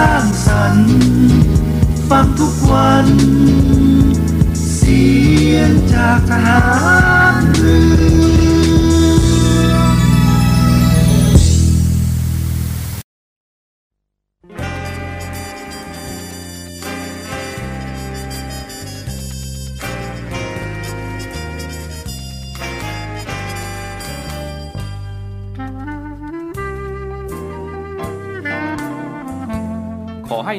ร้างสรรค์ฟังทุกวัน เสียงจากทหารเรือ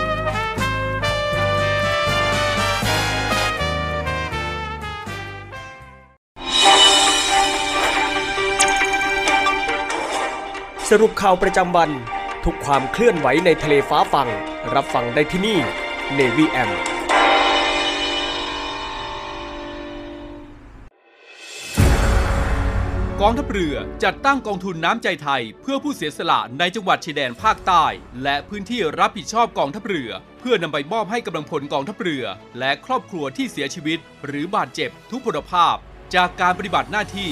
2563 สรุปข่าวประจำวัน ทุกความเคลื่อนไหวในทะเลฟ้าฟัง รับฟังได้ที่นี่ Navy M กองทัพเรือจัดตั้งกองทุนน้ำใจไทย เพื่อผู้เสียสละในจังหวัดชายแดนภาคใต้ และพื้นที่รับผิดชอบกองทัพเรือ เพื่อนำไปมอบให้กำลังพลกองทัพเรือ และครอบครัวที่เสียชีวิต หรือบาดเจ็บทุกพลภาพ จากการปฏิบัติหน้าที่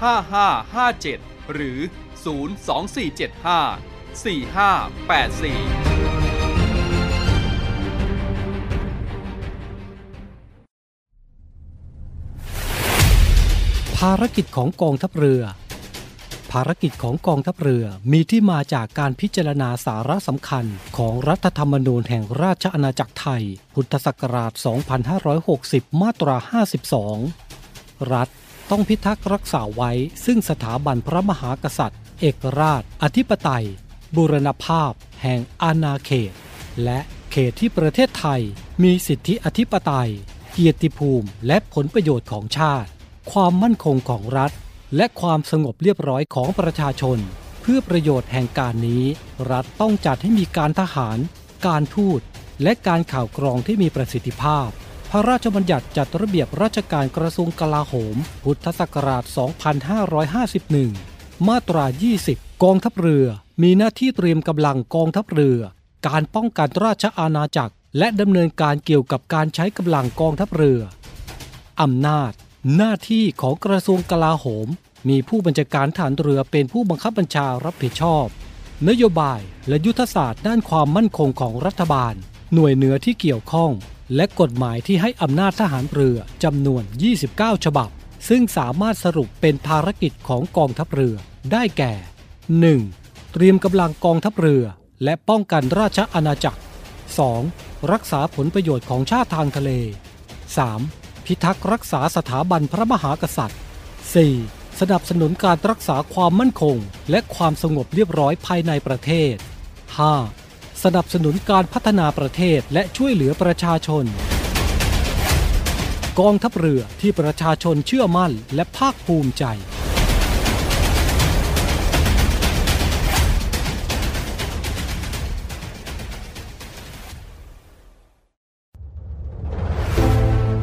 5557 หรือ 02475 4584ภารกิจของกองทัพเรือ ภารกิจของกองทัพเรือมีที่มาจากการพิจารณาสาระสำคัญของรัฐธรรมนูญแห่งราชอาณาจักรไทย พุทธศักราช 2560 มาตรา 52 รัฐ ต้องพิทักษ์รักษาไว้ ซึ่งสถาบันพระมหากษัตริย์ เอกราช อธิปไตย บูรณภาพ แห่งอาณาเขต และเขตที่ประเทศไทย มีสิทธิอธิปไตย เกียรติภูมิ และผลประโยชน์ของชาติ ความมั่นคงของรัฐ และความสงบเรียบร้อยของประชาชน เพื่อประโยชน์แห่งการนี้ รัฐต้องจัดให้มีการทหาร การทูตและการข่าวกรองที่มีประสิทธิภาพ พระราชบัญญัติจัดระเบียบราชการกระทรวงกลาโหม พุทธศักราช 2551 มาตรา 20 กองทัพเรือ มีหน้าที่เตรียมกำลังกองทัพเรือ การป้องกันราชอาณาจักร และดำเนินการเกี่ยวกับการใช้กำลังกองทัพเรือ อำนาจ หน้าที่ของกระทรวงกลาโหม มีผู้บัญชาการฐานเรือเป็นผู้บังคับบัญชารับผิดชอบ นโยบายและยุทธศาสตร์ด้านความมั่นคงของรัฐบาล หน่วยเหนือที่เกี่ยวข้อง และกฎหมายที่ให้อำนาจทหารเรือจำนวน 29 ฉบับ ซึ่งสามารถสรุปเป็นภารกิจของกองทัพเรือ ได้แก่ 1. เตรียมกำลังกองทัพเรือ และป้องกันราชอาณาจักร 2. รักษาผลประโยชน์ของชาติทางทะเล 3. พิทักษ์รักษาสถาบันพระมหากษัตริย์ 4. สนับสนุนการรักษาความมั่นคง และความสงบเรียบร้อยภายในประเทศ 5. สนับสนุนการพัฒนาประเทศและช่วยเหลือประชาชน กองทัพเรือที่ประชาชนเชื่อมั่นและภาคภูมิใจ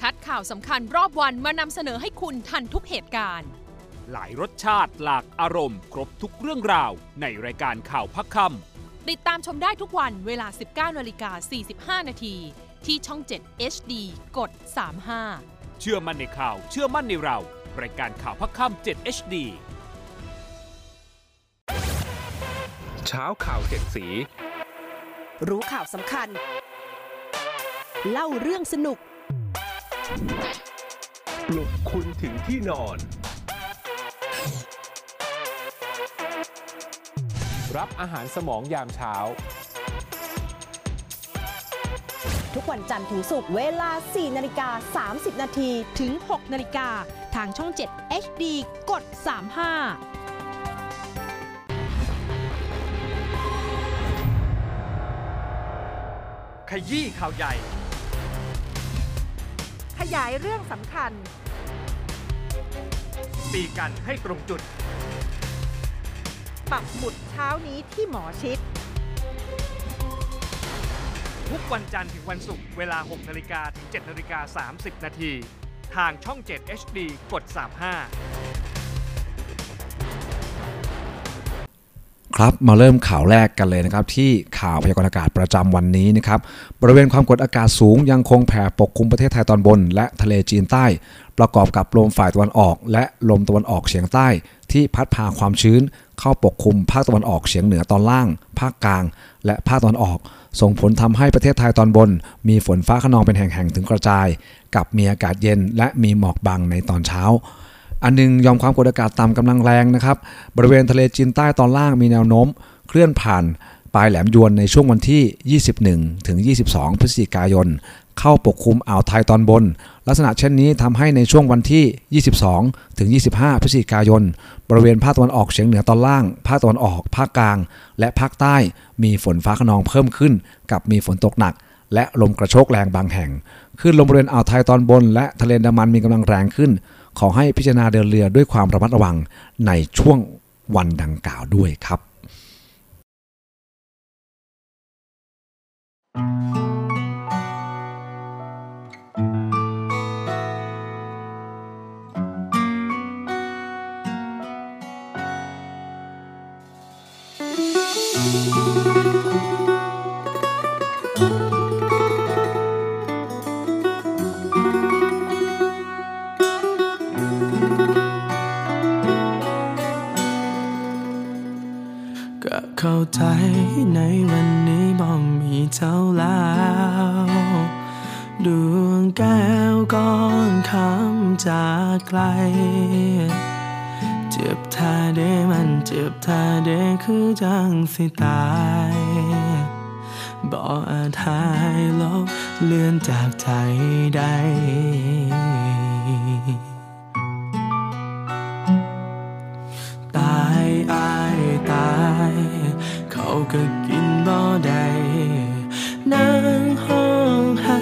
คัดข่าวสำคัญรอบวันมานำเสนอให้คุณทันทุกเหตุการณ์ หลายรสชาติหลากอารมณ์ ครบทุกเรื่องราว ในรายการข่าวพักคติดตามชมได้ทุกวันเวลา 19นาฬิกา45 นาทีที่ช่อง 7 HD กด 35ำเชื่อมั่นในข่าว เชื่อมั่นในเรา รายการข่าวพักคำ7 HD เช้าข่าวเจ็ดสี รู้ข่าวสำคัญ เล่าเรื่องสนุก ปลุกคุณถึงที่นอน รับอาหารสมองยามเช้า ทุกวันจันทร์ถึงศุกร์เวลา 4 นาฬิกา 30 นาทีถึง 6 นาฬิกา ทางช่อง 7 HD กด 35ขยี้ข่าวใหญ่ ขยายเรื่องสำคัญ ตีกันให้ตรงจุด ปักหมุดเช้านี้ที่หมอชิด ทุกวันจันทร์ถึงวันศุกร์เวลา 6 นาฬิกาถึง 7 นาฬิกา 30 นาที ทางช่อง 7 HD กด 35 ครับมาเริ่มข่าวแรกกันเลยนะครับที่ข่าวพยากรณ์อากาศประจำวันนี้นะครับบริเวณความกดอากาศสูงยังคงแผ่ปกคลุมประเทศไทยตอนบน และทะเลจีนใต้ ประกอบกับลมฝ่ายตะวันออก และลมตะวันออกเฉียงใต้ ที่พัดพาความชื้น เข้าปกคลุมภาคตะวันออกเฉียงเหนือตอนล่าง ภาคกลาง และภาคตะวันออก ส่งผลทำให้ประเทศไทยตอนบน มีฝนฟ้าขนองเป็นแห่งๆถึงกระจาย กับมีอากาศเย็นและมีหมอกบางในตอนเช้า อันหนึงยอมความกดอากาศต่ำกำลังแรงนะครับ บริเวณทะเลจีนใต้ตอนล่างมีแนวโน้ม เคลื่อนผ่านปลายแหลมยวนในช่วงวันที่ 21 ถึง 22 พฤศจิกายน เข้าปกคลุมอ่าวไทยตอนบน ลักษณะเช่นนี้ทำให้ในช่วงวันที่ 22 ถึง 25 พฤศจิกายน บริเวณภาคตะวันออกเฉียงเหนือตอนล่าง ภาคตะวันออก ภาคกลาง และภาคใต้มีฝนฟ้าขนองเพิ่มขึ้น กับมีฝนตกหนัก และลมกระโชกแรงบางแห่งคลื่นลมบริเวณอ่าวไทยตอนบน และทะเลดามันมีกำลังแรงขึ้น ขอให้พิจารณาเดินเรือด้วยความระมัดระวังในช่วงวันดังกล่าวด้วยครับ เข้าใจในวันนี้บ่มีเจ้าแล้วดวงแก้วก้อนคำจากไกล เจ็บท่าเด้มันเจ็บท่าเด้คือจังสิตายบ่อาจหายลบเลือนจากใจได้ตายอายตายาก็กินบ่ได้นั่งห้องให้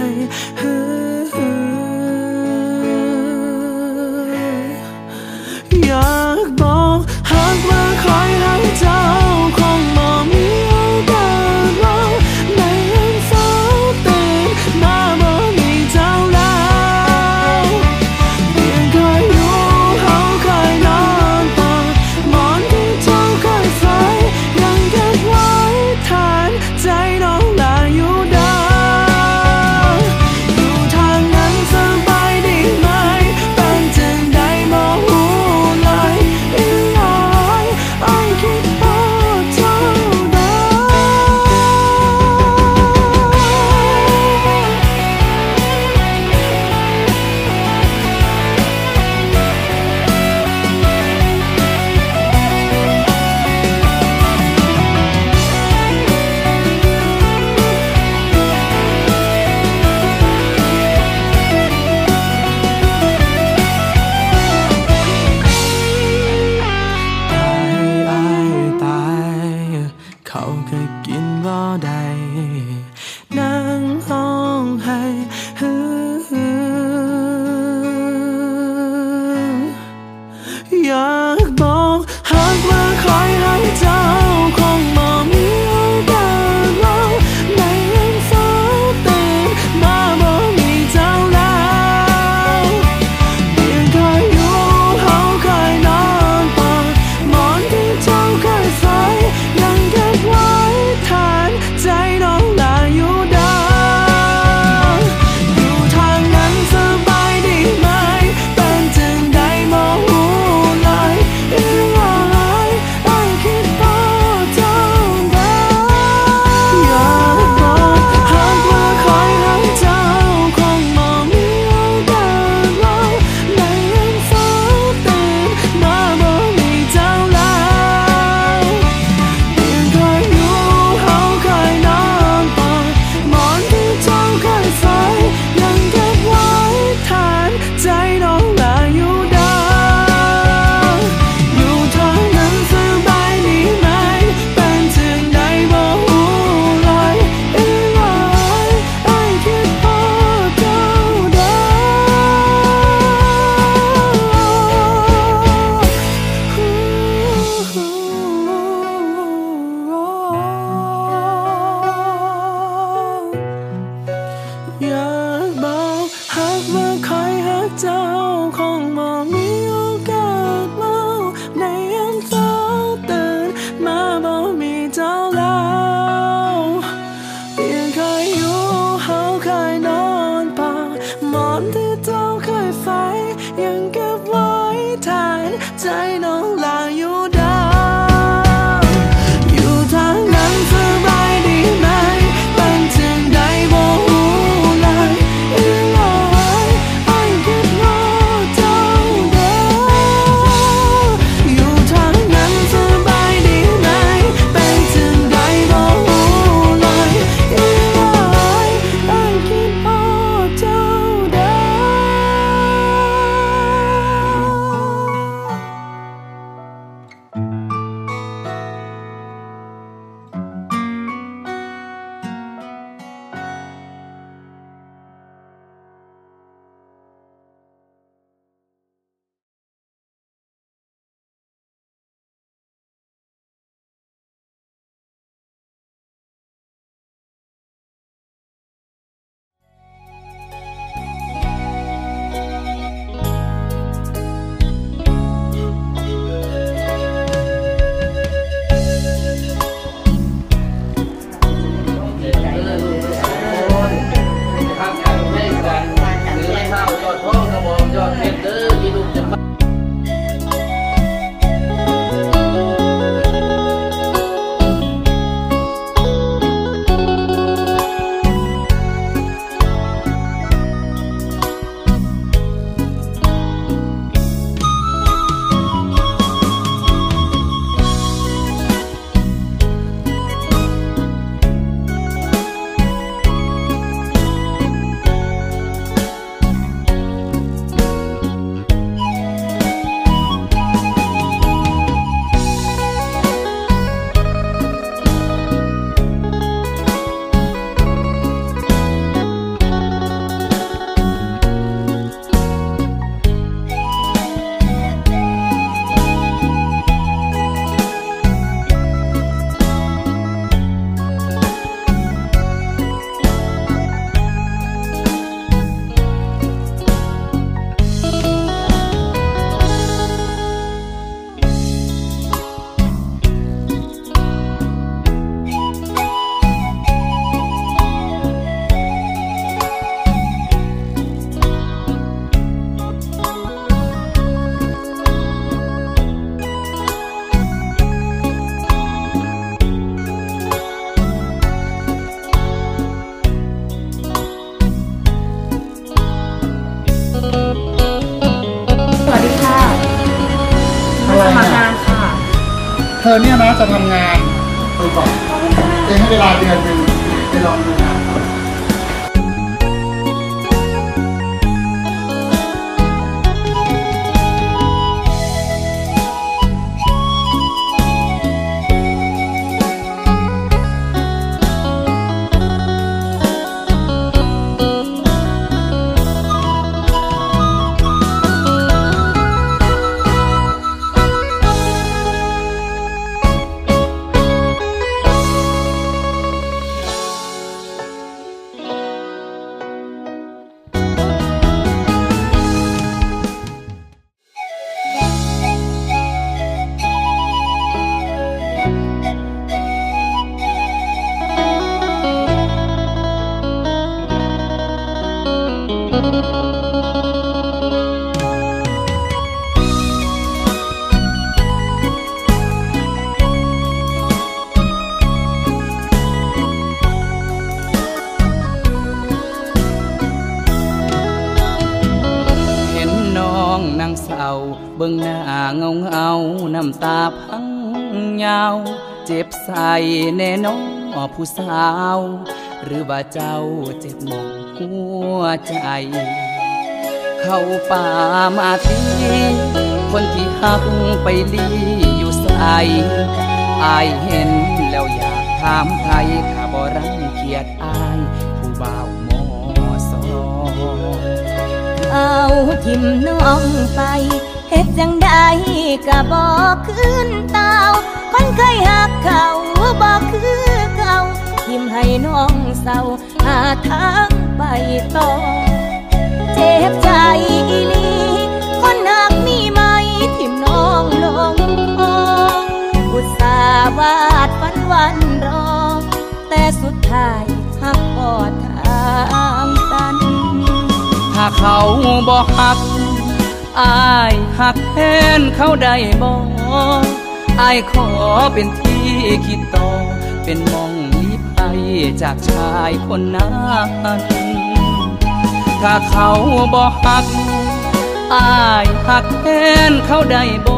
เนี่ยนะจะทำไง เศร้าเบิ่งหน้าเงาเงาน้ำตาพังยาว เจ็บใส่แน่นอผู้สาว หรือว่าเจ้าเจ็บหมองหัวใจ เข้าป่ามาทีคนที่หักไปลีอยู่ใสอายเห็นแล้วอยากถามไทยข้าบ่รังเกียจอายผู้บ่าวมอสอเอาทิมน้องไป เฮ็ดจังใดก็บอกขึ้นเตาคนเคยหักเขาบอกคือเก่าทิมให้น้องเศร้าหาทางไปต่อ เจ็บใจอีลีคนหักมีไหมทิมน้องลงคออุตส่าห์วาดฝันวันรอ แต่สุดท้ายหักปอดทางตัน ถ้าเขาบ่หัก อายหักแทนเขาได้บ่อายขอเป็นที่คิดต่อ เป็นมองลีภัยจากชายคนนั้นถ้าเขาบ่หักอายหักแทนเขาได้บ่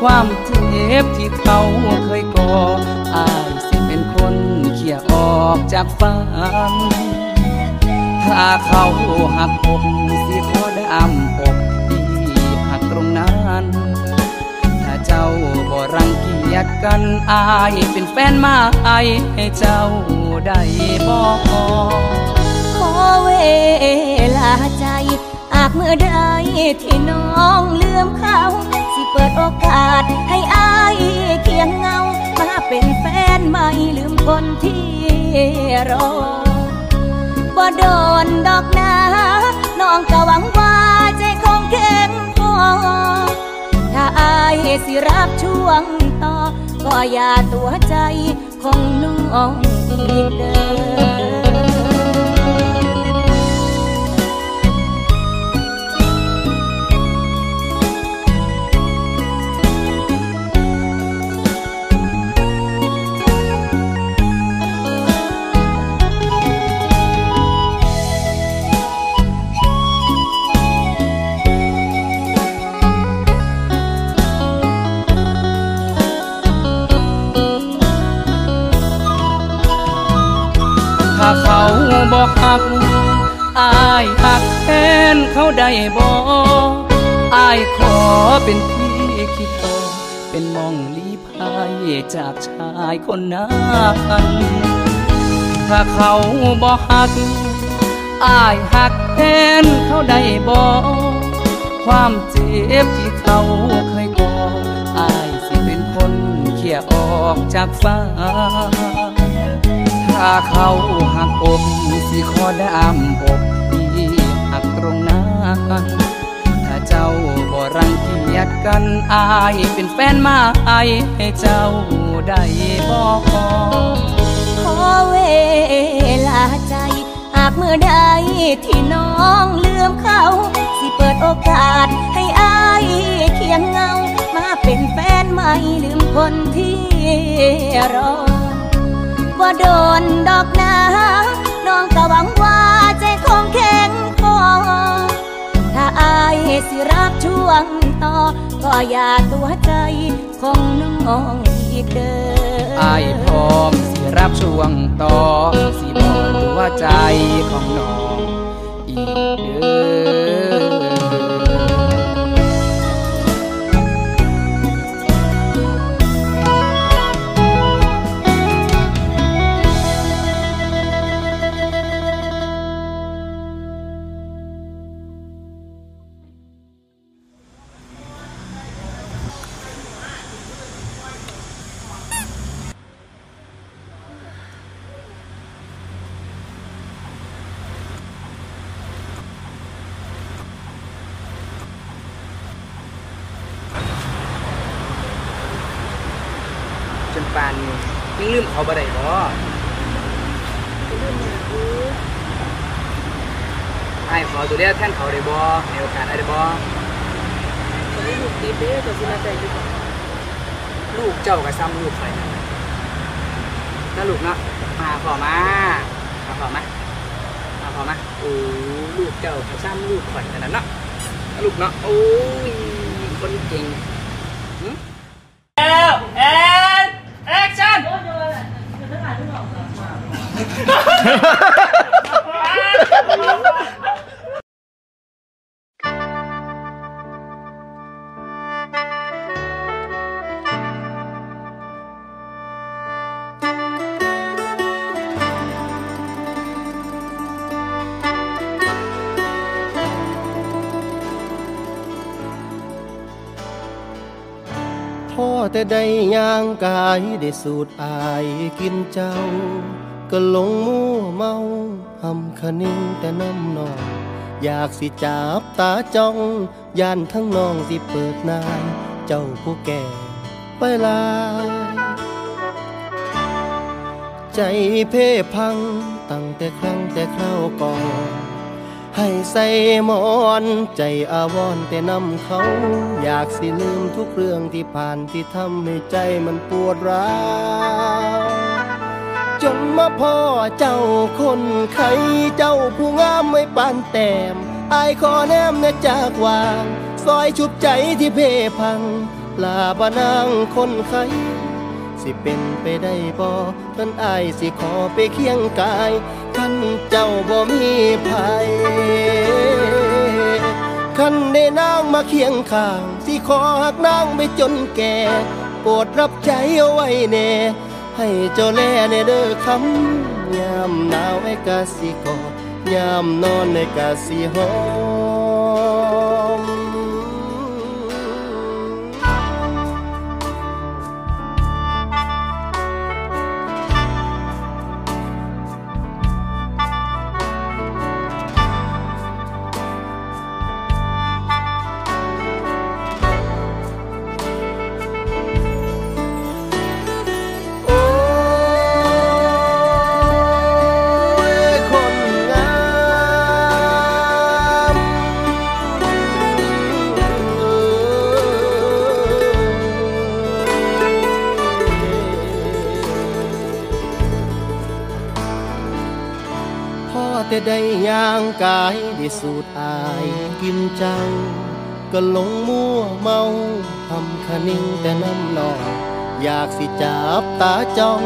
ความเจ็บที่เขาเคยก่ออายสิเป็นคนเขี่ยออกจากฝันถ้าเขาหักผมสิขอดำอกัน ถ้าเจ้าบ่รังเกียจกันอายเป็นแฟนมาไอให้เจ้าได้บอกขอเวลาใจ อาจเมื่อใดที่น้องลืมเขา สิเปิดโอกาสให้อายเคียงเงา มาเป็นแฟนใหม่ลืมคนที่รอบ่โดนดอกนา น้องก็หวังว่าใจคงเถ้าอายสิรับช่วงต่อ ก็อย่าตัวใจของน้องอีกเด้อ ถ้าเขาบอกหักอายหักแทนเขาได้บอกอายขอเป็นที่คิดต่อเป็นมองลีภัยจากชายคนนั้นถ้าเขาบอกหักอายหักแทนเขาได้บอกความเจ็บที่เขาเคยก่ออายสิเป็นคนเขี่ยออกจากฟ้าาเขาหักอกสิขอดำอกที่หักตรงนั้นถ้าเจ้าบ่รังเกียจกันอายเป็นแฟนมาไอให้เจ้าได้บอกขอเวลาใจ หากเมื่อใดที่น้องลืมเขา สิเปิดโอกาสให้อายเคียงเงา มาเป็นแฟนใหม่ลืมคนที่รอ ว่าโดนดอกนาน้องก็หวังว่าใจคงแข็งพอถ้าอายสิรับช่วงต่อ ก็อย่าตัวใจของน้องอีกเด้ออายพร้อมสิรับช่วงต่อ สิบอกตัวใจของน้องอีกเด้อ เจ้าก็ซ้ำลูกข่อยนั่นน่ะนะลูกเนาะมาขอมามาขอมามาขอมาโอ้ลูกเจ้าก็ซ้ำลูกข่อยนั่นน่ะเนาะนะลูกเนาะโอ้ยคนเก่งหึแล้วแอนแอคชั่น แต่ได้ย่างกายได้สูดอายกินเจ้า ก็หลงมั่วเมาหำคะนิ่งแต่น้ำนองอยากสิจับตาจ้องย่านทั้งน้องสิเปิดนายเจ้าผู้แก่ไปลายใจเพ่พังตั้งแต่ครั้งแต่คราวก่อน ให้ใส่หมอนใจอาวรแต่นำเขา อยากสิลืมทุกเรื่องที่ผ่านที่ทำให้ใจมันปวดร้าวจนมาพ่อเจ้าคนไข้เจ้าผู้งามไม่ปานแต้มอายขอแนมนะจากวางซอยชุบใจที่เพพัง ลาบานางคนไข้สิเป็นไปได้บ่ท่านอายสิขอไปเคียงกาย ขันเจ้าบ่มีภัยขันได้นางมาเคียงข้าง สิขอหักนางไปจนแก่โปรดรับใจเอาไว้แน่ ให้เจ้าแลในเด้อคำยามหนาวไอ้กาสิกอดยามนอนในกาสิหอ แต่ได้ย่างกายได้สูดอายกินจ้าก็หลงมั่วเมาทำคะนิ่งแต่น้ำนอง อยากสิจับตาจ้อง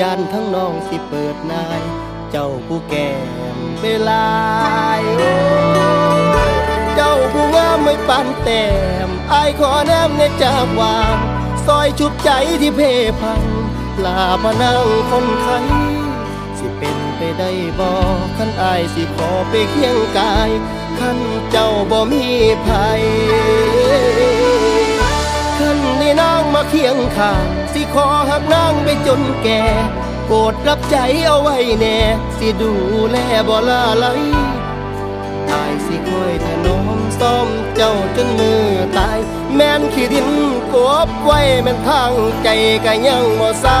ยานทั้งน้องสิเปิดนาย เจ้าผู้แก่มเวลาเจ้าผู้งามไม่ปานแต้มอายขอแนมในจากวางซอยชุบใจที่เพพังลามานั่งคนไข้สิเป็น ไปได้บ่คันอายสิขอไปเคียงกายคันเจ้าบ่มีภัยคันได้นางมาเคียงข้างสิขอหักนางไปจนแก่โปรดรับใจเอาไว้แน่สิดูแลบ่ลาไหลอายสิคอยถนอมซ่อมเจ้าจนมือตาย แม่นขี้ดินกบไว้แม่นทางใจก็ยังบ่เศร้า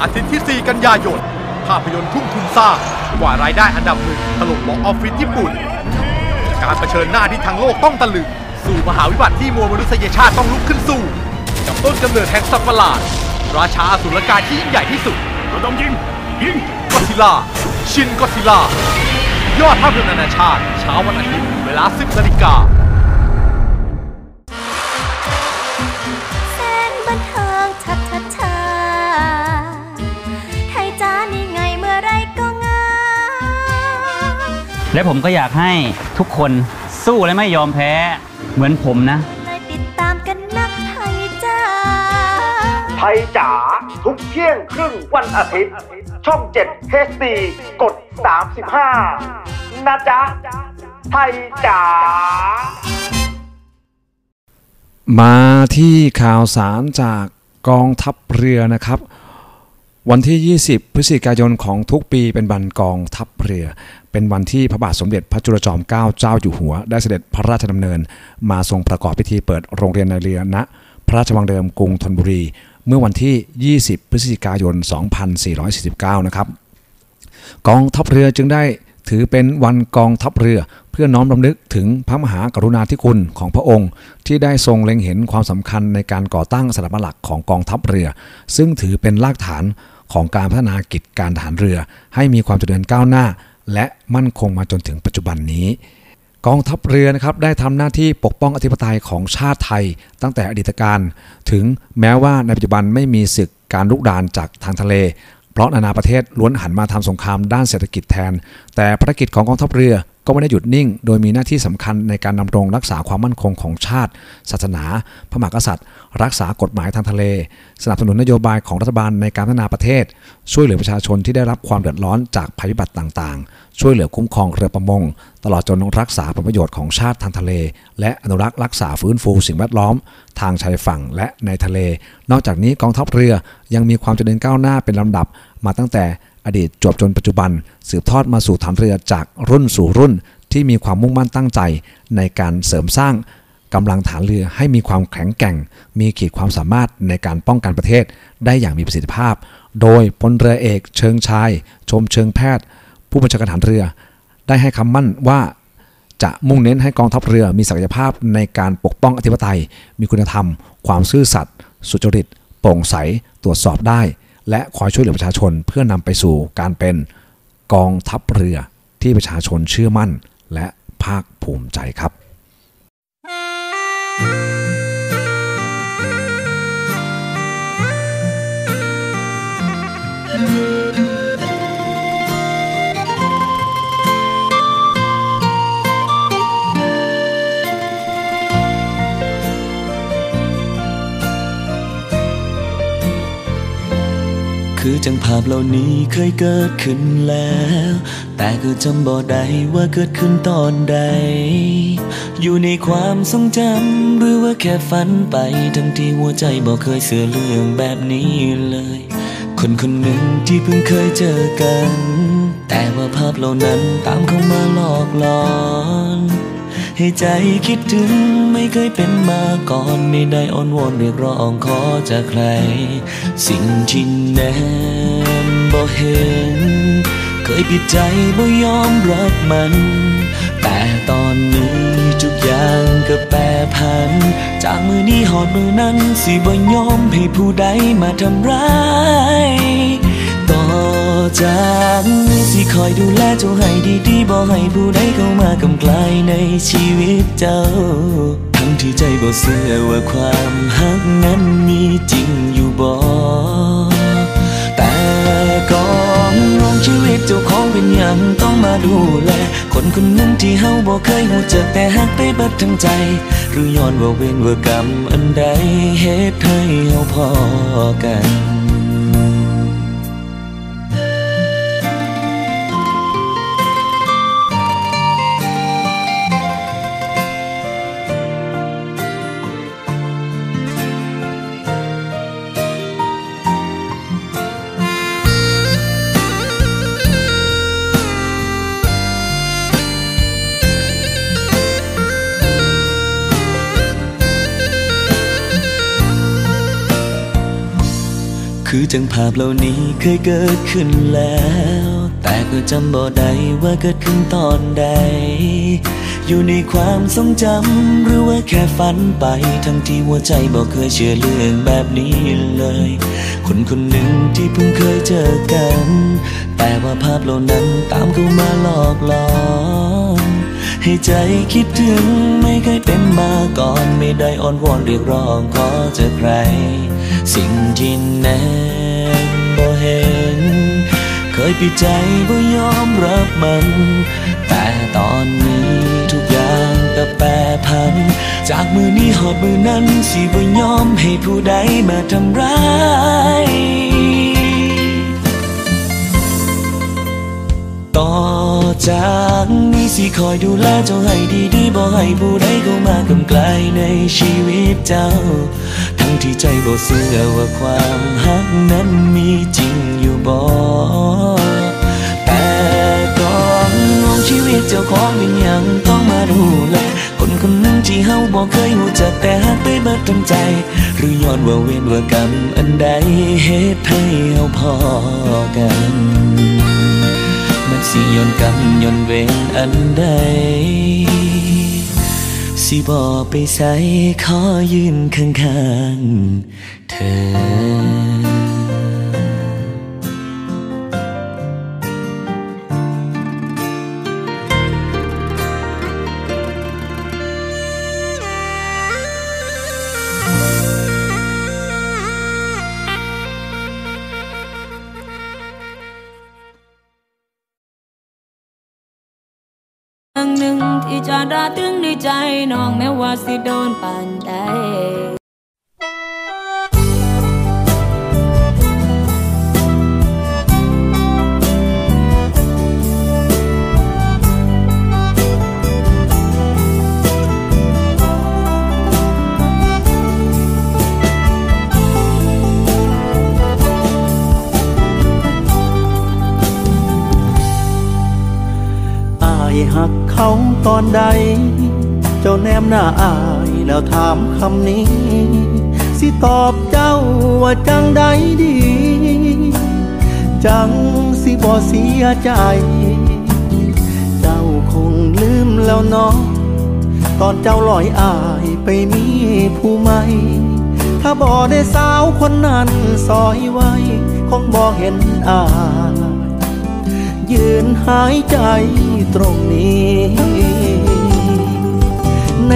อาทิตย์ที่ 4 กันยายน ภาพยนตร์ทุ่มทุนสร้างกว่ารายได้อันดับหนึ่งถล่มบ็อกออฟฟิศญี่ปุ่น การเผชิญหน้าที่ทั้งโลกต้องตะลึง สู่มหาวิบัติที่มวลมนุษยชาติต้องลุกขึ้นสู้ กับต้นกำเนิดแห่งสัตว์ประหลาด ราชาอสุรกายที่ยิ่งใหญ่ที่สุดเราต้องยิงยิงก็ซิล่าชินก็ซิล่ายอดภาพยนตร์นานาชาติเช้าวันอาทิตย์เวลา 10นาฬิกา และผมก็อยากให้ทุกคนสู้และไม่ยอมแพ้เหมือนผมนะ เลยติดตามกันนักไทยจ้า ไทยจ๋าทุกเที่ยงครึ่งวันอาทิตย์ ช่อง 7 HD กด 35 นะจ๊ะ ไทยจ๋า มาที่ข่าวสารจากกองทัพเรือนะครับ วันที่ 20 พฤศจิกายนของทุกปีเป็นวันกองทัพเรือ เป็นวันที่พระบาทสมเด็จพระจุลจอมเกล้าเจ้าอยู่หัว ได้เสด็จพระราชดำเนิน มาทรงประกอบพิธีเปิดโรงเรียนในเรือณพระราชวังเดิมกรุงธนบุรี เมื่อวันที่ 20 พฤศจิกายน 2449 นะครับ กองทัพเรือจึงได้ถือเป็นวันกองทัพเรือเพื่อน้อมรำลึกถึงพระมหากรุณาธิคุณของพระองค์ ที่ได้ทรงเล็งเห็นความสำคัญในการก่อตั้งสถาบันหลักของกองทัพเรือ ซึ่งถือเป็นรากฐาน ของการพัฒนากิจการทหารเรือ ให้มีความเจริญก้าวหน้า และมั่นคงมาจนถึงปัจจุบันนี้ กองทัพเรือนะครับได้ทำหน้าที่ปกป้องอธิปไตยของชาติไทย ตั้งแต่อดีตการ ถึงแม้ว่าในปัจจุบันไม่มีศึกการลุกดานจากทางทะเล เพราะนานาประเทศล้วนหันมาทำสงครามด้านเศรษฐกิจแทน แต่ภารกิจของกองทัพเรือ ก็ไม่ได้หยุดนิ่ง โดยมีหน้าที่สำคัญในการดำรงรักษาความมั่นคงของชาติ ศาสนา พระมหากษัตริย์ รักษากฎหมายทางทะเล สนับสนุนนโยบายของรัฐบาลในการพัฒนาประเทศ ช่วยเหลือประชาชนที่ได้รับความเดือดร้อนจากภัยพิบัติต่างๆ ช่วยเหลือคุ้มครองเรือประมง ตลอดจนรักษาผลประโยชน์ของชาติทางทะเล และอนุรักษ์รักษาฟื้นฟูสิ่งแวดล้อม ทางชายฝั่งและในทะเล นอกจากนี้กองทัพเรือยังมีความเจริญก้าวหน้าเป็นลำดับมาตั้งแต่ อดีตจวบจนปัจจุบัน สืบทอดมาสู่ฐานเรือจากรุ่นสู่รุ่นที่มีความมุ่งมั่นตั้งใจในการเสริมสร้างกำลังฐานเรือให้มีความแข็งแกร่ง มีขีดความสามารถในการป้องกันประเทศได้อย่างมีประสิทธิภาพ โดยพลเรือเอกเชิงชาย ชมเชิงแพทย์ ผู้บัญชาการฐานเรือ ได้ให้คำมั่นว่าจะมุ่งเน้นให้กองทัพเรือมีศักยภาพในการปกป้องอธิปไตย มีคุณธรรม ความซื่อสัตย์สุจริต โปร่งใส ตรวจสอบได้ และคอยช่วยเหลือประชาชนเพื่อนำไปสู่การเป็นกองทัพเรือที่ประชาชนเชื่อมั่น และภาคภูมิใจครับ จังภาพเหล่านี้เคยเกิดขึ้นแล้ว แต่ก็จำบ่ได้ว่าเกิดขึ้นตอนใด อยู่ในความทรงจำหรือว่าแค่ฝันไป ทั้งที่หัวใจบ่เคยเสือเรื่องแบบนี้เลย คนคนหนึ่งที่เพิ่งเคยเจอกัน แต่ว่าภาพเหล่านั้นตามเข้ามาหลอกหลอน ให้ใจคิดถึงไม่เคยเป็นมาก่อนไม่ได้อ้อนวอนเรียกร้องขอจากใคร สิ่งที่แนมบ่เห็น เคยปิดใจบ่ยอมรับมัน แต่ตอนนี้ทุกอย่างก็แปรผัน จากมือนี้หอดมือนั้นสิบ่ยอมให้ผู้ใดมาทำร้าย จากนี้สิคอยดูแลเจ้าให้ดีๆบ่ให้ผู้ใดเข้ามากำไกลในชีวิตเจ้า ทั้งที่ใจบ่เชื่อว่าความฮักนั้นมีจริงอยู่บ่แต่ก่อนน้องชีวิตเจ้าของเป็นอย่างต้องมาดูแล คนคนหนึ่งที่เฮาบ่เคยหูจักแต่ฮักไปเบิดทั้งใจ หรือย้อนว่าเวรว่ากรรมอันใดเหตุให้เฮาพอกัน คือจังภาพเหล่านี้เคยเกิดขึ้นแล้ว แต่ก็จำบ่ได้ว่าเกิดขึ้นตอนใด อยู่ในความทรงจำหรือว่าแค่ฝันไป ทั้งที่หัวใจบ่เคยเชื่อเรื่องแบบนี้เลย คนคนหนึ่งที่เพิ่งเคยเจอกัน แต่ว่าภาพเหล่านั้นตามเข้ามาหลอกหลอน ให้ใจคิดถึงไม่เคยเป็นมาก่อนไม่ได้อ้อนวอนเรียกร้องขอเจอใคร สิ่งที่แนบบ่เห็น เคยปิดใจบ่ยอมรับมัน แต่ตอนนี้ทุกอย่างก็แปรผัน จากมือนี้หอดมือนั้นสิบ่ยอมให้ผู้ใดมาทำร้ายต่อ จากนี้สิคอยดูแลเจ้าให้ดีๆบ่ให้ผู้ใดเข้ามากำไกลในชีวิตเจ้า ทั้งที่ใจบ่เชื่อว่าความฮักนั้นมีจริงอยู่บ่แต่ก่อนน้องชีวิตเจ้าของเป็นหยังต้องมาดูแลคนคนหนึงที่เฮาบ่เคยรู้จักแต่ฮักไปเบิดทั้งใจ หรือย้อนว่าเวรว่ากรรมอันใดเหตุให้เฮาพอกัน สิย้อนกรรมย้อนเวรอันใด สิบอไปใส่ขอยืนข้างๆเธอ น้องแม้ว่าสิโดนปานใดอหักเขาตอนใด เจ้าแนมหน้าอายแล้วถามคำนี้ สิตอบเจ้าว่าจังใดดี จังสิบ่เสียใจ เจ้าคงลืมแล้วเนาะตอนเจ้าลอยอายไปมีผู้ใหม่ถ้าบ่ได้สาวคนนั้นซอยไว้คงบ่เห็นอายยืนหายใจตรงนี้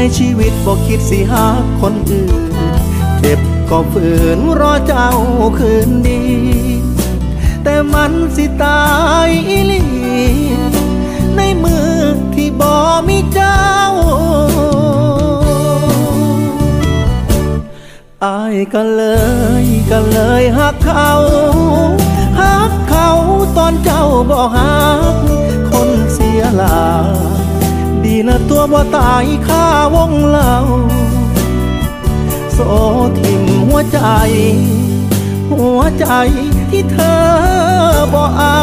ในชีวิตบ่คิดสิหาคนอื่น เจ็บก็ฝืนรอเจ้าคืนดี แต่มันสิตายอีลีในมือที่บ่มีเจ้าอายก็เลยก็เลยหักเขาหักเขาตอนเจ้าบ่หักคนเสียหลาดี ละตัวบ่ตายข้าวงเล่าโซทิมหัวใจ หัวใจที่เธอบ่เอา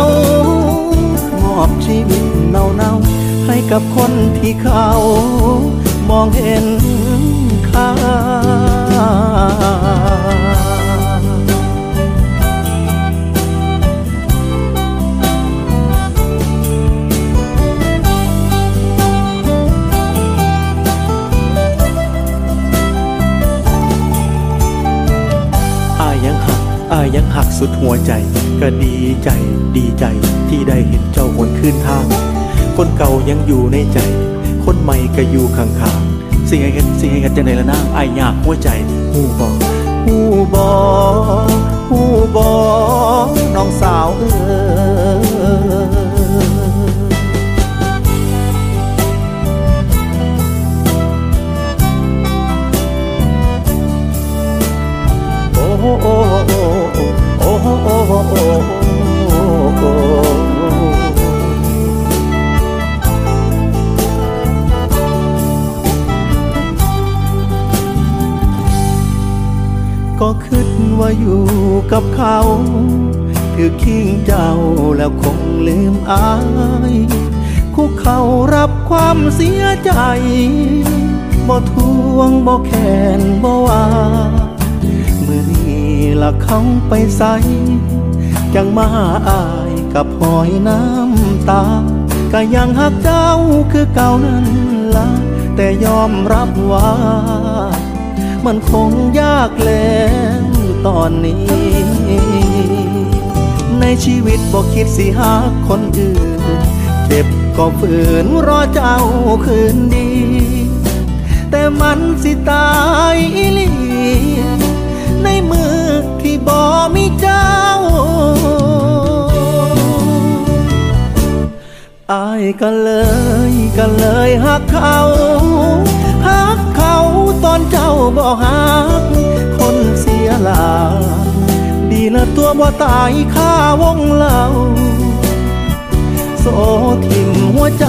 มอบชีวิตเน่าๆให้กับคนที่เขา มองเห็นค่า ยยังหักสุดหัวใจ ก็ดีใจดีใจที่ได้เห็นเจ้าคนขึ้นทาง คนเก่ายังอยู่ในใจ คนใหม่ก็อยู่ข้างๆสิ่งไอ้กันสิ่งไอ้กันจะไหนละนางอายอยากหัวใจหูบอหูบอหูบอน้องสาวเออโอ้ ก็คิดว่าอยู่กับเขาถือคิงเจ้าแล้วคงลืมอาย คุกเขารับความเสียใจ บ่ทวงบ่แค้นบ่ว่า มือนี้ละเขาไปใส จังมาอายกับหอยน้ำตา ก็ยังหักเจ้าคือเก่านั้นละแต่ยอมรับว่า มันคงยากแล้วตอนนี้ ในชีวิตบ่คิดสิหาคนอื่น เจ็บก็ฝืนรอเจ้าคืนดี แต่มันสิตายอีลีในมือที่บ่มีเจ้าอายก็เลยก็เลยหักเขากเขา อนเจ้าบ่หักคนเสียหลาดีละตัวบ่ตายข้าวงเล่าโซทิมหัวใจ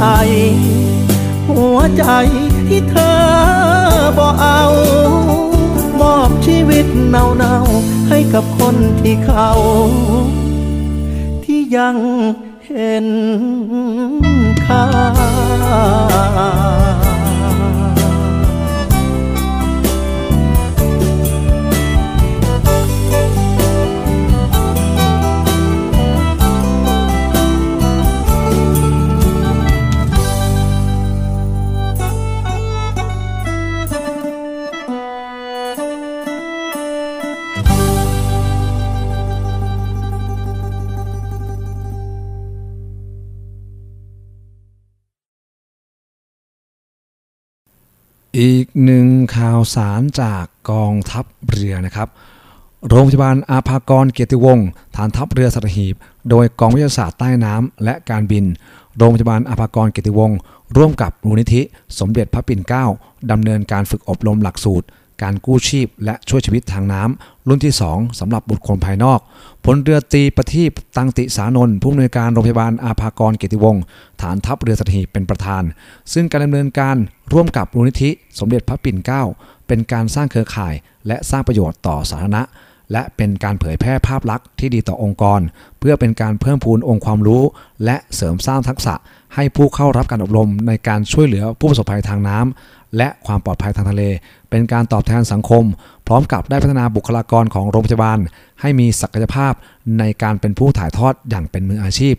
หัวใจที่เธอบ่เอา มอบชีวิตเน่าๆให้กับคนที่เขา ที่ยังเห็นค่า อีกหนึ่งข่าวสารจากกองทัพเรือนะครับ โรงพยาบาลอาภากรเกียรติวงศ์ฐานทัพเรือสัตหีบ โดยกองวิทยาศาสตร์ใต้น้ำและการบิน โรงพยาบาลอาภากรเกียรติวงศ์ร่วมกับมูลนิธิ สมเด็จพระปิ่นเกล้าดำเนินการฝึกอบรมหลักสูตร การกู้ชีพ และช่วยชีวิตทางน้ำรุ่นที่ 2สำหรับบุคคลภายนอกพลเรือตีประทีปตังติสานนท์ผู้อำนวยการโรงพยาบาลอาภากรเกียรติวงศ์ฐานทัพเรือสัตหีบเป็นประธาน ซึ่งการดำเนินการร่วมกับมูลนิธิสมเด็จพระปิ่นเกล้าเป็นการสร้างเครือข่าย และสร้างประโยชน์ต่อสาธารณะและเป็นการเผยแพร่ภาพลักษณ์ที่ดีต่อองค์กร เพื่อเป็นการเพิ่มพูนองค์ความรู้ และเสริมสร้างทักษะให้ผู้เข้ารับการอบรมในการช่วยเหลือผู้ประสบภัยทางน้ำ และความปลอดภัยทางทะเล เป็นการตอบแทนสังคม พร้อมกับได้พัฒนาบุคลากรของโรงพยาบาล ให้มีศักยภาพในการเป็นผู้ถ่ายทอดอย่างเป็นมืออาชีพ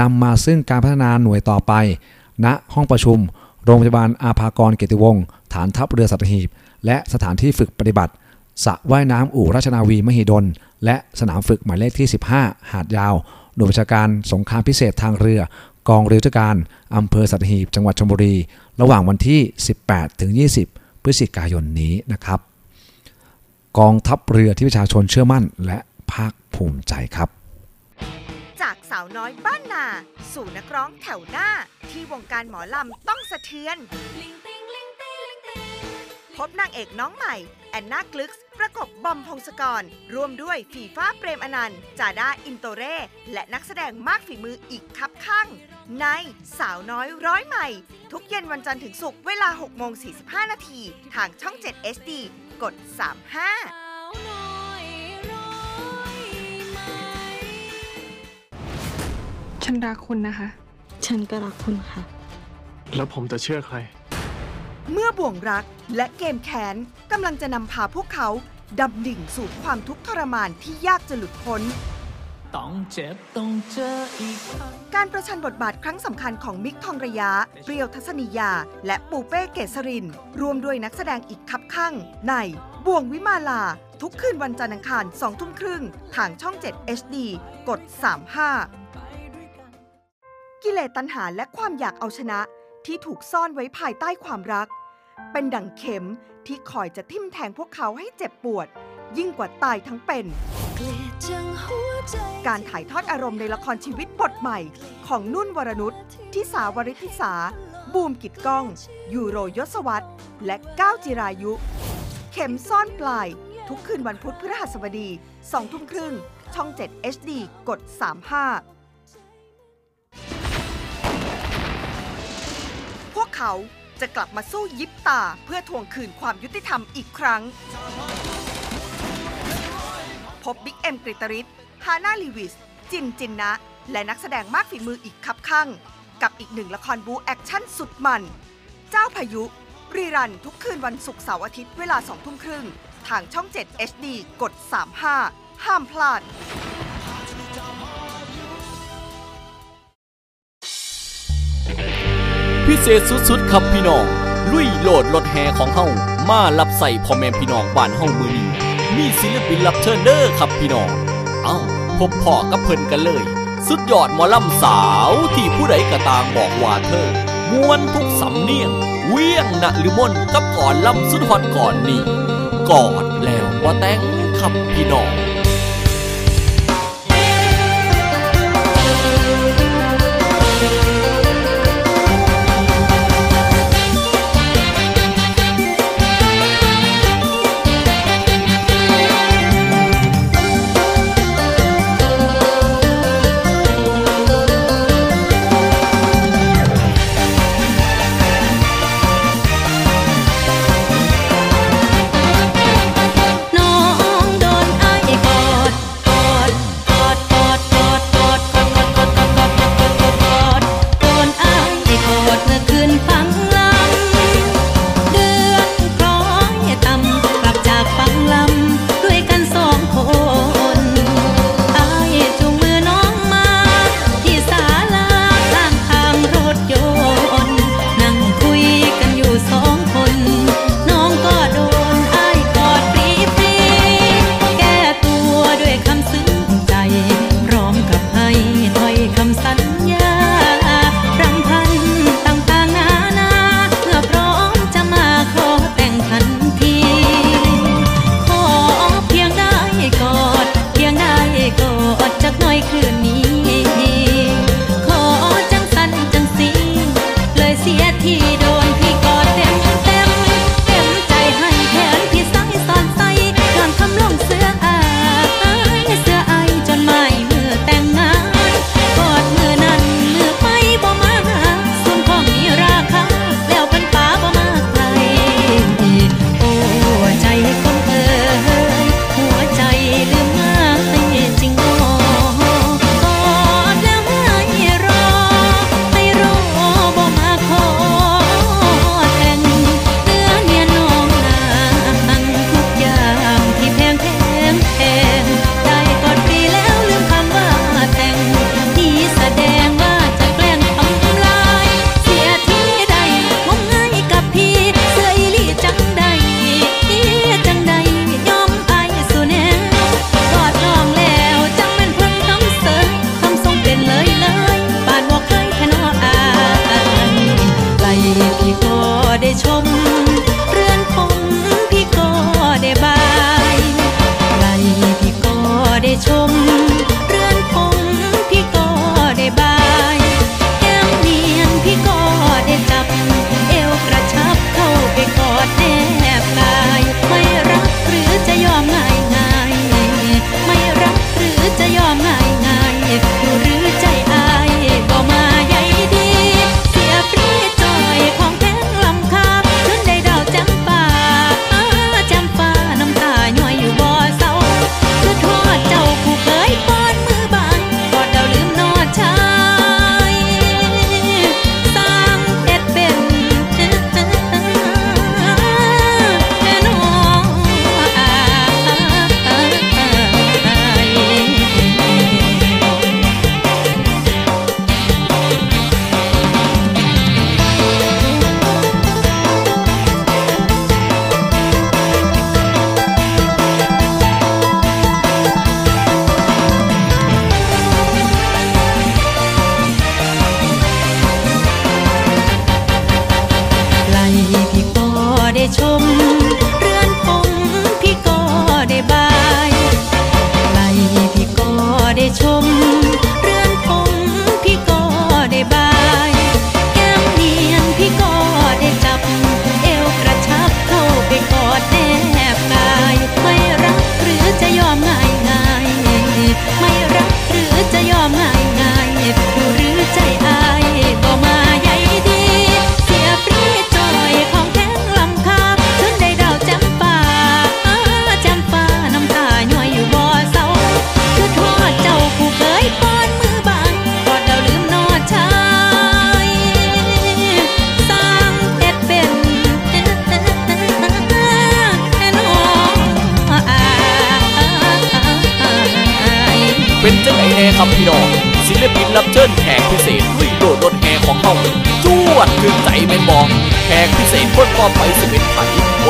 นำมาซึ่งการพัฒนาหน่วยต่อไปณห้องประชุม โรงพยาบาลอาภากรเกติวงศ์ฐานทัพเรือสัตหีบ และสถานที่ฝึกปฏิบัติสระว่ายน้ำอู่ราชนาวีมหิดล และสนามฝึกหมายเลขที่ 15 หาดยาวหน่วยบัญชาการสงครามพิเศษทางเรือกองเรือยุทธการอำเภอสัตหีบ จังหวัดชลบุรี ระหว่างวันที่ 18 ถึง 20 พฤศจิกายนนี้นะครับ กองทัพเรือที่ประชาชนเชื่อมั่นและภาคภูมิใจครับ จากสาวน้อยบ้านนา สู่นักร้องแถวหน้าที่วงการหมอลำต้องสะเทือน พบนางเอกน้องใหม่ แอนนากลึคส์ประกบบอมพงศกร ร่วมด้วยฟีฟ่าเปรมอนันต์จาด้าอินโตร์เร และนักแสดงมากฝีมืออีกคับคั่ง ในสาวน้อยร้อยไมค์ ทุกเย็นวันจันทร์ถึงศุกร์เวลา6โมง45 นาทีทางช่อง 7 HD กด 35ฉันรักคุณนะคะ ฉันก็รักคุณค่ะ แล้วผมจะเชื่อใคร เมื่อบ่วงรักและเกมแค้นกำลังจะนำพาพวกเขาดำดิ่งสู่ความทุกข์ทรมานที่ยากจะหลุดพ้น ต้องเจ็บต้องเจออีกครั้งการประชันบทบาทครั้งสำคัญของมิกทองระยะ เปรียวทัศนียา และปูเป้เกษริน รวมด้วยนักแสดงอีกคับข้างในบ่วงวิมาลา ทุกคืนวันจันทร์อังคาร2ทุ่มครึ่งทางช่อง 7 HD กด 35 กิเลสตัณหาและความอยากเอาชนะที่ถูกซ่อนไว้ภายใต้ความรัก เป็นดั่งเข็มที่คอยจะทิ่มแทงพวกเขาให้เจ็บปวด ยิ่งกว่าตายทั้งเป็น การถ่ายทอดอารมณ์ในละครชีวิตบทใหม่ ของนุ่นวรนุชทิสาวริธิสา บูมกิดก้อง ยูโรยศวัตและก้าวจิรายุ เข็มซ่อนปลาย ทุกคืนวันพุธพฤหัสบดี2ทุ่มครึ่ง ช่อง 7 HD กด 35 พวกเขา จะกลับมาสู้ยิบตา เพื่อทวงคืนความยุติธรรมอีกครั้ง พบบิ๊กเอ็มกฤตฤทธิ์ฮาน่าลีวิส จินจินนะ และนักแสดงมากฝีมืออีกคับคั่ง กับอีกหนึ่งละครบู๊แอ็กชันสุดมัน เจ้าพายุ rerun ทุกคืนวันศุกร์เสาร์อาทิตย์เวลา2ทุ่มครึ่ง ทางช่อง 7 HD กด 35 ห้ามพลาด พิเศษสุดๆครับพี่น้องลุยโหลดรถแห่ของเฮามารับใส่พ่อแม่พี่น้องบ้านเฮามือนี้มีศิลปินรับเชิญเด้อครับพี่น้อง เอ้าพบพ่อกับเพิ่นกันเลย สุดยอดหมอลำสาวที่ผู้ใดก็ตามบอกว่าเธอม้วนทุกสำเนียง เวียงนะหรือมนกับก่อนลำสุดฮอตก่อนนี่กอดแล้วว่าแต่งครับพี่น้อง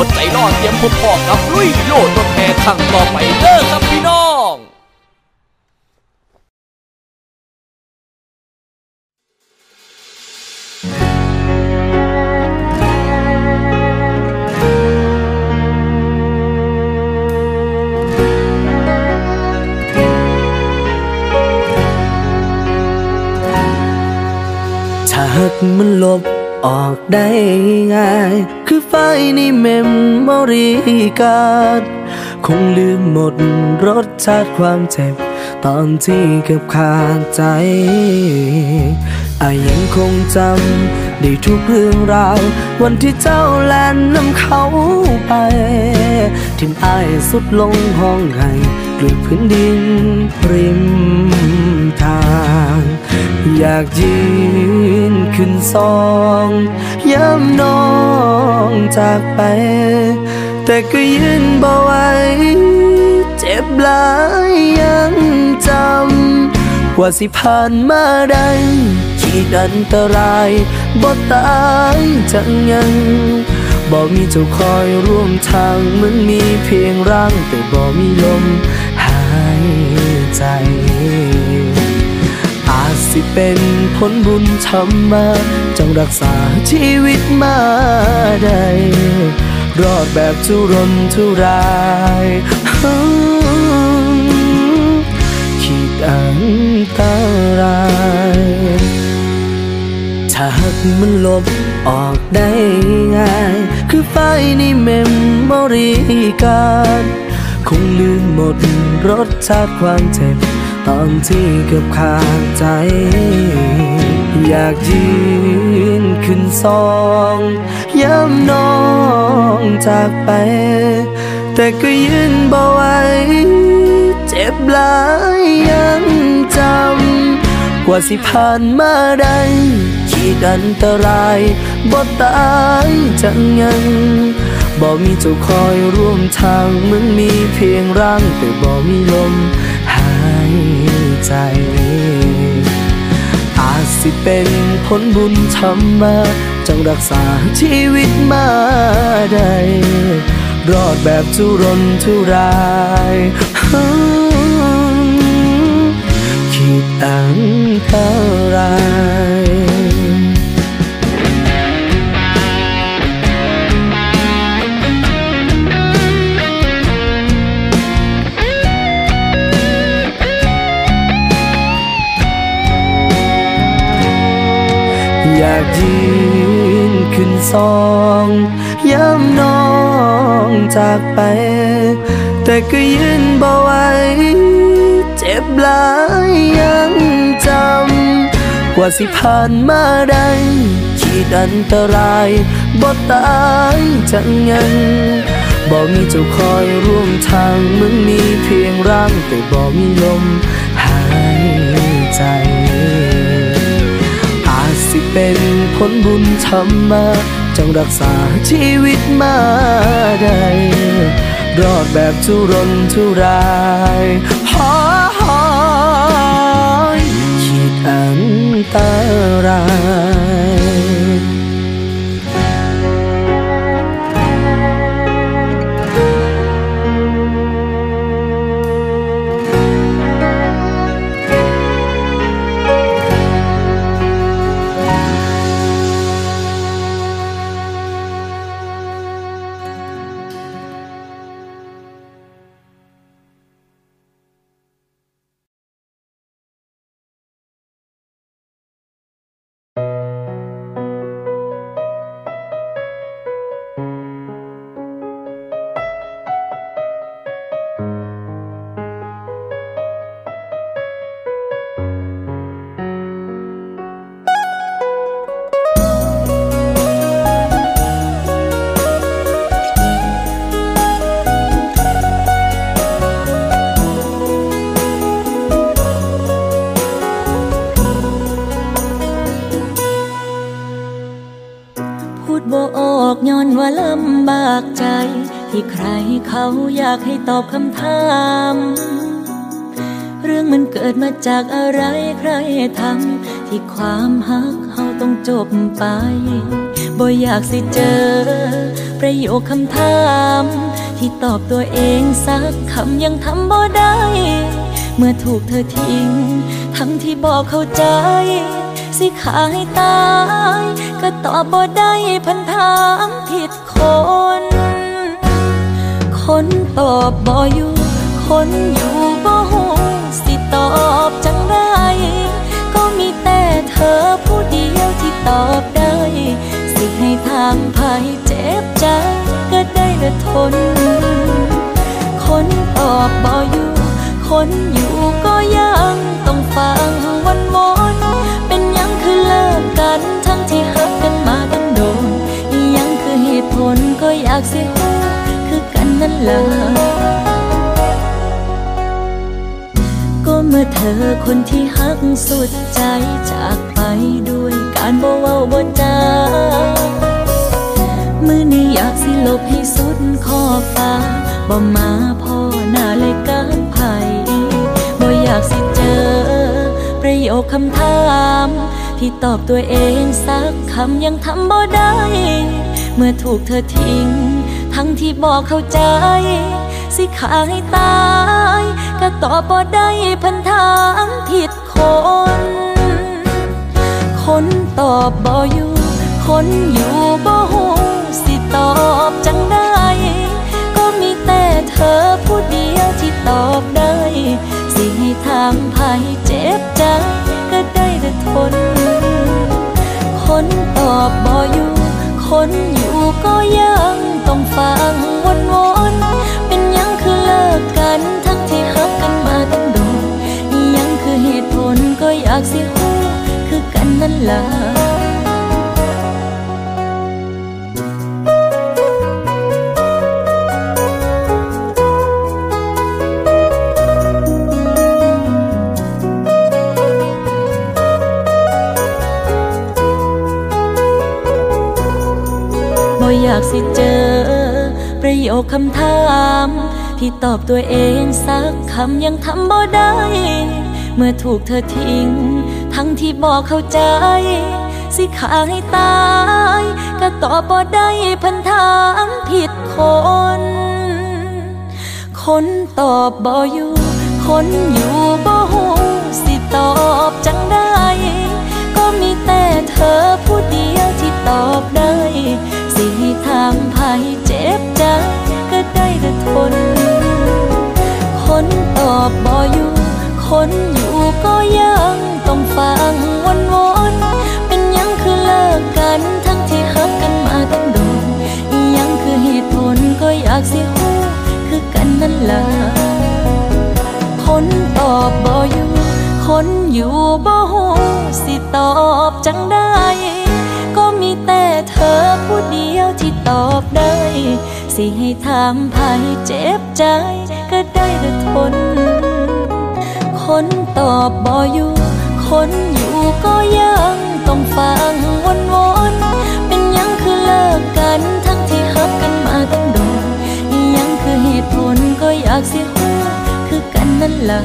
ดใจรอดเตรียมพบพอกับลุยโลดรถแห่ครั้งต่อไปเด้อครับพี่น้องถ้าหากมันลบออกได้ง่าย คือไฟใน memory card คงลืมหมดรสชาติความเจ็บ ตอนที่เกือบขาดใจอ้ายยังคงจำได้ทุกเรื่องราว วันที่เจ้าแล่นนำเขาไป ถิ่มอ้ายทรุดลงฮ้องไห้เกลือกพื้นดินริมทาง อยากยืนขึ้นซองย้ำน้องจากไป แต่ก็ยืนบ่ไหวเจ็บหลายยังจำว่าสิผ่านมาได้ขีดอันตรายบ่ตายจังยังบ่มีเจ้าคอยร่วมทางเหมือนมีเพียงร่างแต่บ่มีลมหายใจ สิเป็นผลบุญทำมาจงรักษาชีวิตมาได้รอดแบบทุรนทุรายขีดอันตรายถ้าหากมันลบออกได้ง่าย คือไฟในเมมโมรีการ คงลืมหมดรสชาติความเจ็บ ตอนที่เกือบขาดใจ อยากยืนขึ้นซองย้ำน้องจากไป แต่ก็ยืนบ่ไหวเจ็บหลายยังจำ กว่าสิผ่านมาได้ขีดอันตรายบ่ตายจังยังบ่มีเจ้าคอยร่วมทางเหมือนมีเพียงร่างแต่บ่มีลม ใจ อาจสิเป็นผลบุญทำมาจงรักษาชีวิตมาได้รอดแบบทุรนทุรายคิดอังเท่าย ยากยืนขึ้นสองย้ำน้องจากไป แต่ก็ยืนบ่ไหวเจ็บหลายยังจำกว่าสิผ่านมาได้ขีดอันตรายบ่ตายจังยังบ่มีเจ้าคอยร่วมทางมึงมีเพียงร่างแต่บ่มีลมหายใจ เป็นผลบุญธรรมา จังรักษาชีวิตมาได้รอดแบบทุรนทุรายหอยขีดอันตราย ตอบคำถาม เรื่องมันเกิดมาจากอะไรใครทำที่ความฮักเฮาต้องจบไป บ่อยากสิเจอ ประโยคคำถาม ที่ตอบตัวเองสักคำยังทำบ่ได้ เมื่อถูกเธอทิ้ง ทั้งที่บอกเข้าใจ สิขาให้ตาย ก็ตอบบ่ได้พันถามผิดคน คนตอบบ่อยู่ คนอยู่บ่หูสิตอบจังได้ก็มีแต่เธอผู้เดียวที่ตอบได้ สิให้ทางภัยเจ็บใจ ก็ได้แต่ทน คนตอบบ่อยู่ คนอยู่ก็ยังต้องฟังวันวนเป็นยังคือเลิกกันทั้งที่หักกันมาตั้งโดนยังคือเหตุผลก็อยากเสิฮู้คือกันนั่น ล่ะก็เมื่อเธอคนที่หักสุดใจจากไปด้วยการบ่เว้าบ่จามือนี้อยากสิลบให้สุดขอฟ้าบ่มาพ่อหน้าเลยการไผ่บ่อยากสิเจอ ประโยคคำถามที่ตอบตัวเองสักคำยังทำบ่ได้ เมื่อถูกเธอทิ้ง ทั้งที่บอกเข้าใจ สิขาให้ตาย ก็ตอบบ่ได้พันถามผิดคน คนตอบบ่อยู่ คนอยู่บ่หูสิตอบจังได้ก็มีแต่เธอผู้เดียวที่ตอบได้ สิให้ทางภัยเจ็บใจก็ได้แต่ทน คนตอบบ่อยู่ คนอยู่ก็ยัง ต้องฟังวนวนๆเป็นยังคือเลิกกัน ทั้งที่รักกันมาตั้งโดนยังคือเหตุผลก็อยากสิหูคือกันนั่นล่ะากสิเจอ ประโยคคำถามที่ตอบตัวเองสักคำยังทำบ่ได้ เมื่อถูกเธอทิ้ง ทั้งที่บอกเข้าใจ สิขาให้ตาย ก็ตอบบ่ได้พันถามผิดคน คนตอบบ่อยู่ คนอยู่บ่หูสิตอบจังได้ คนอยู่ก็ยังต้องฟังวันวนเป็นยังคือเลิกกันทั้งที่ฮักกันมาตั้งโดนยังคือเหตุผลก็อยากสิฮู้คือกันนั่นละคนตอบบ่อยู่ คนอยู่บ่ฮู้สิตอบจังได้ก็มีแต่เธอผู้เดียวที่ตอบได้ สิให้ถามภายเจ็บใจก็ได้แต่ทน คนตอบบ่อยู่ คนอยู่ก็ยังต้องฟังวนวนๆเป็นยังคือเลิกกันทั้งที่ฮักกันมาตั้งโดนยังคือเหตุผลก็อยากสิฮู้คือกันนั่นล่ะ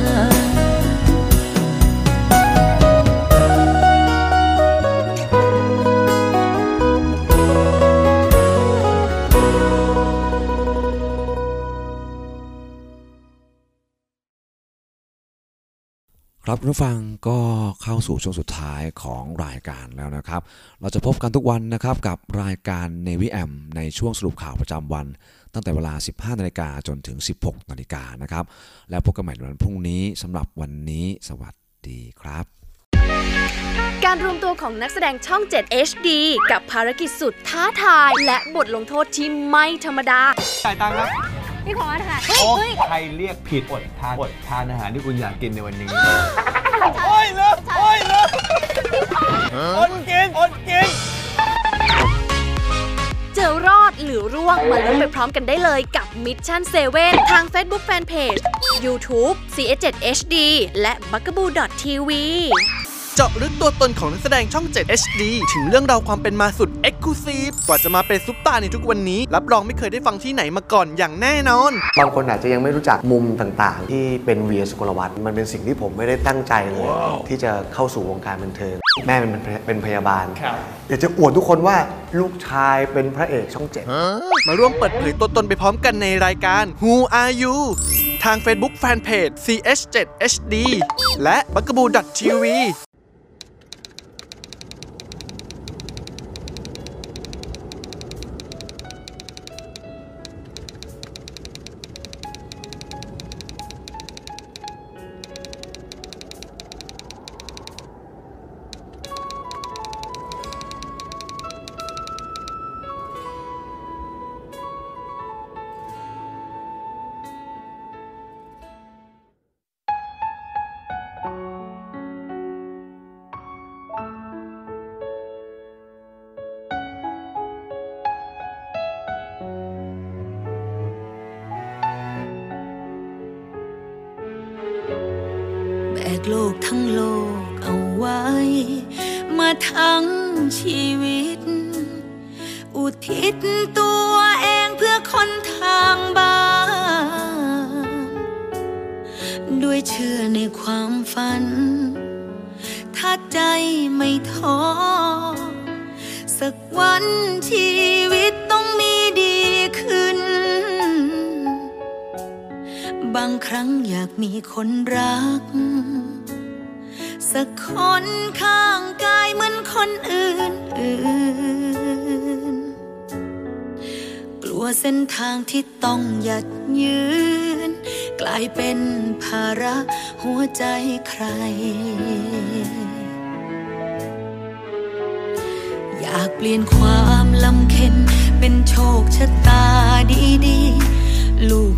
ครับคุณผู้ฟังก็เข้าสู่ช่วงสุดท้ายของรายการแล้วนะครับ เราจะพบกันทุกวันนะครับกับรายการ Navy M ในช่วงสรุปข่าวประจำวัน ตั้งแต่เวลา 15 นาฬิกาจนถึง 16 นาฬิกานะครับ แล้วพบกันใหม่ในวันพรุ่งนี้สำหรับวันนี้สวัสดีครับ การรวมตัวของนักแสดงช่อง 7 HD กับภารกิจสุดท้าทาย และบทลงโทษที่ไม่ธรรมดาจ่ายตังค์ครับ พี่ขอค่ะโอ้ใครเรียกผิดอดทานอดทานอาหารที่คุณอยากกินในวันนี้ โอ้ยเลิกโอ้ยเลิกอดกินอดกิน เจอรอดหรือร่วงมาลุ้นไปพร้อมกันได้เลยกับ Mission 7 ทาง Facebook Fanpage YouTube CS7 HD และ b u g a b o o TV เจาะลึกตัวตนของนักแสดงช่อง 7 HD ถึงเรื่องราวความเป็นมาสุด e x c l u s i v e กว่าจะมาเป็นซุปตาร์ในทุกวันนี้ รับรองไม่เคยได้ฟังที่ไหนมาก่อนอย่างแน่นอน บางคนอาจจะยังไม่รู้จักมุมต่างๆ ที่เป็นเวียสุกลวัฒน์มันเป็นสิ่งที่ผมไม่ได้ตั้งใจเลย ที่จะเข้าสู่วงการบันเทิงแม่เป็นเป็นพยาบาลอยากจะอวดทุกคนว่าลูกชายเป็นพระเอกช่องเจ็ดมาร่วมเปิดเผยตัวตนไปพร้อมกันในรายการ Who Are You ทาง Facebook Fanpage CS7 HD และ b u g a b o o TV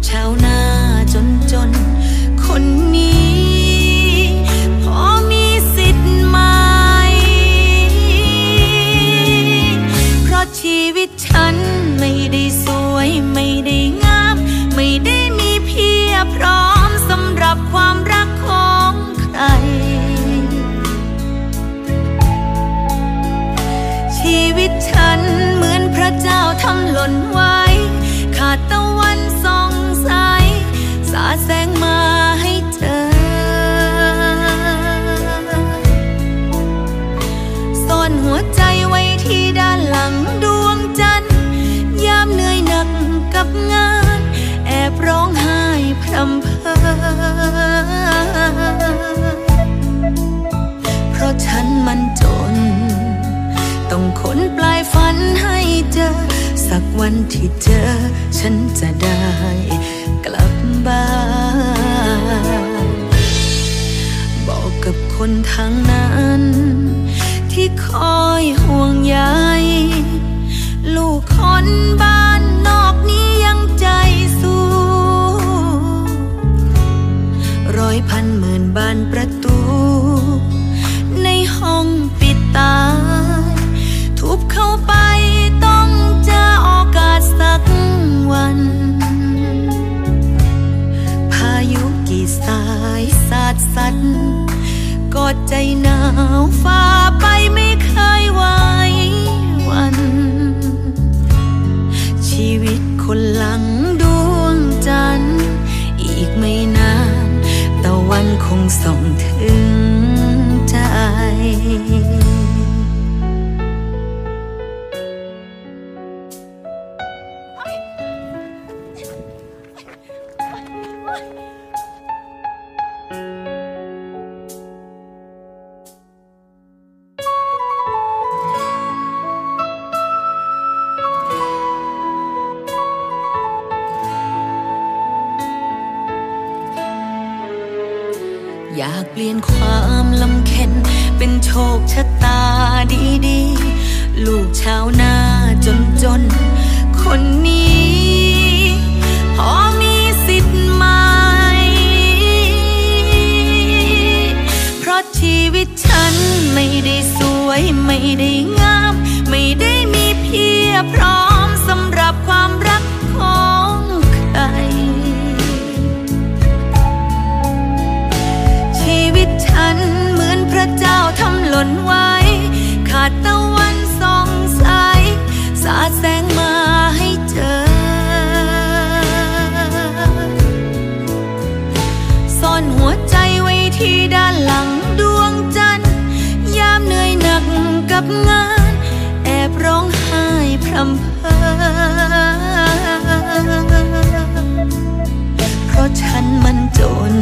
ชาวนา วันที่เจอฉันจะได้กลับบ้าน บอกกับคนทางนั้น ที่คอยห่วงใยลูกคนบ้านนอกนี้ยังใจสู้ ร้อยพันหมื่นบ้าน ลี่ยนความลำเค็นเป็นโชคชะตาดีๆ ลูกชาวนาจนจน คนนี้พอมีสิทธิ์ไหม เพราะชีวิตฉันไม่ได้สวยไม่ได้งาม ไม่ได้มีเพียพร้อ งาน แอบร้องไห้พรำเพอเพราะฉันมันจน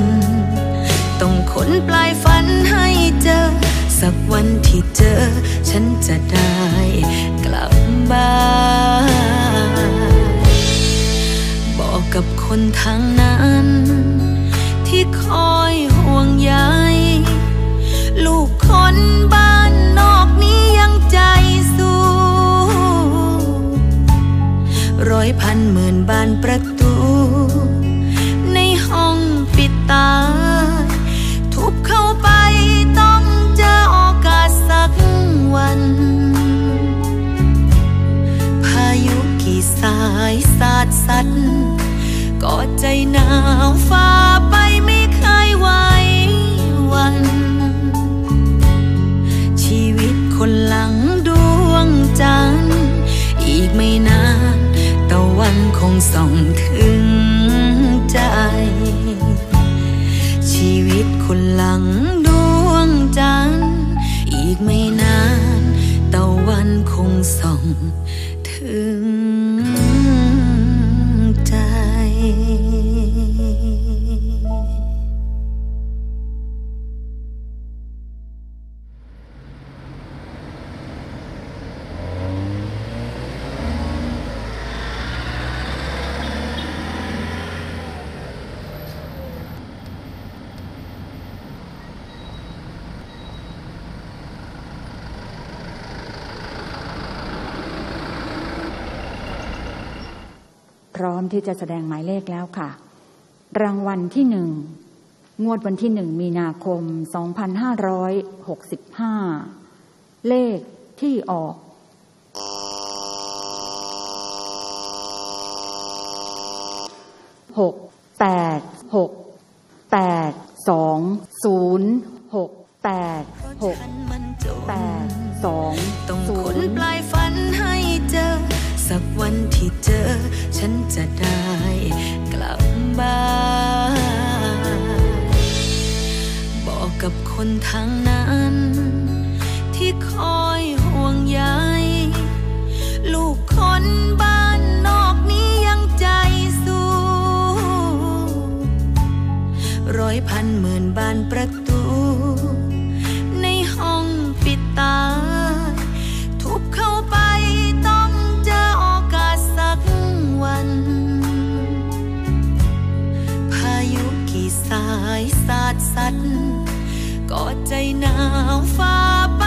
ต้องขนปลายฝันให้เจอ สักวันที่เจอ ฉันจะได้กลับบ้านบอกกับคนทางนั้น ร้อยพันหมื่นบานประ ที่จะแสดงหมายเลขแล้วค่ะ รางวัลที่หนึ่งงวดวันที่หนึ่งมีนาคม 2565 เลขที่ออกหกแปดหกแปดสองศูนย์หกแปดหกแปดสองต้องศูขนนย์ปลายฝันให้เจอ สักวันที่เจอ ฉันจะได้กลับบ้านบอกกับคนทางนั้น ที่คอยห่วงใยลูกคนบ้านนอกนี้ยังใจสู้ร้อยพันหมื่นบานประตู ในห้องปิดตา ทุบเข้า สาดสัตว์กอดใจหนาวฟ้าไป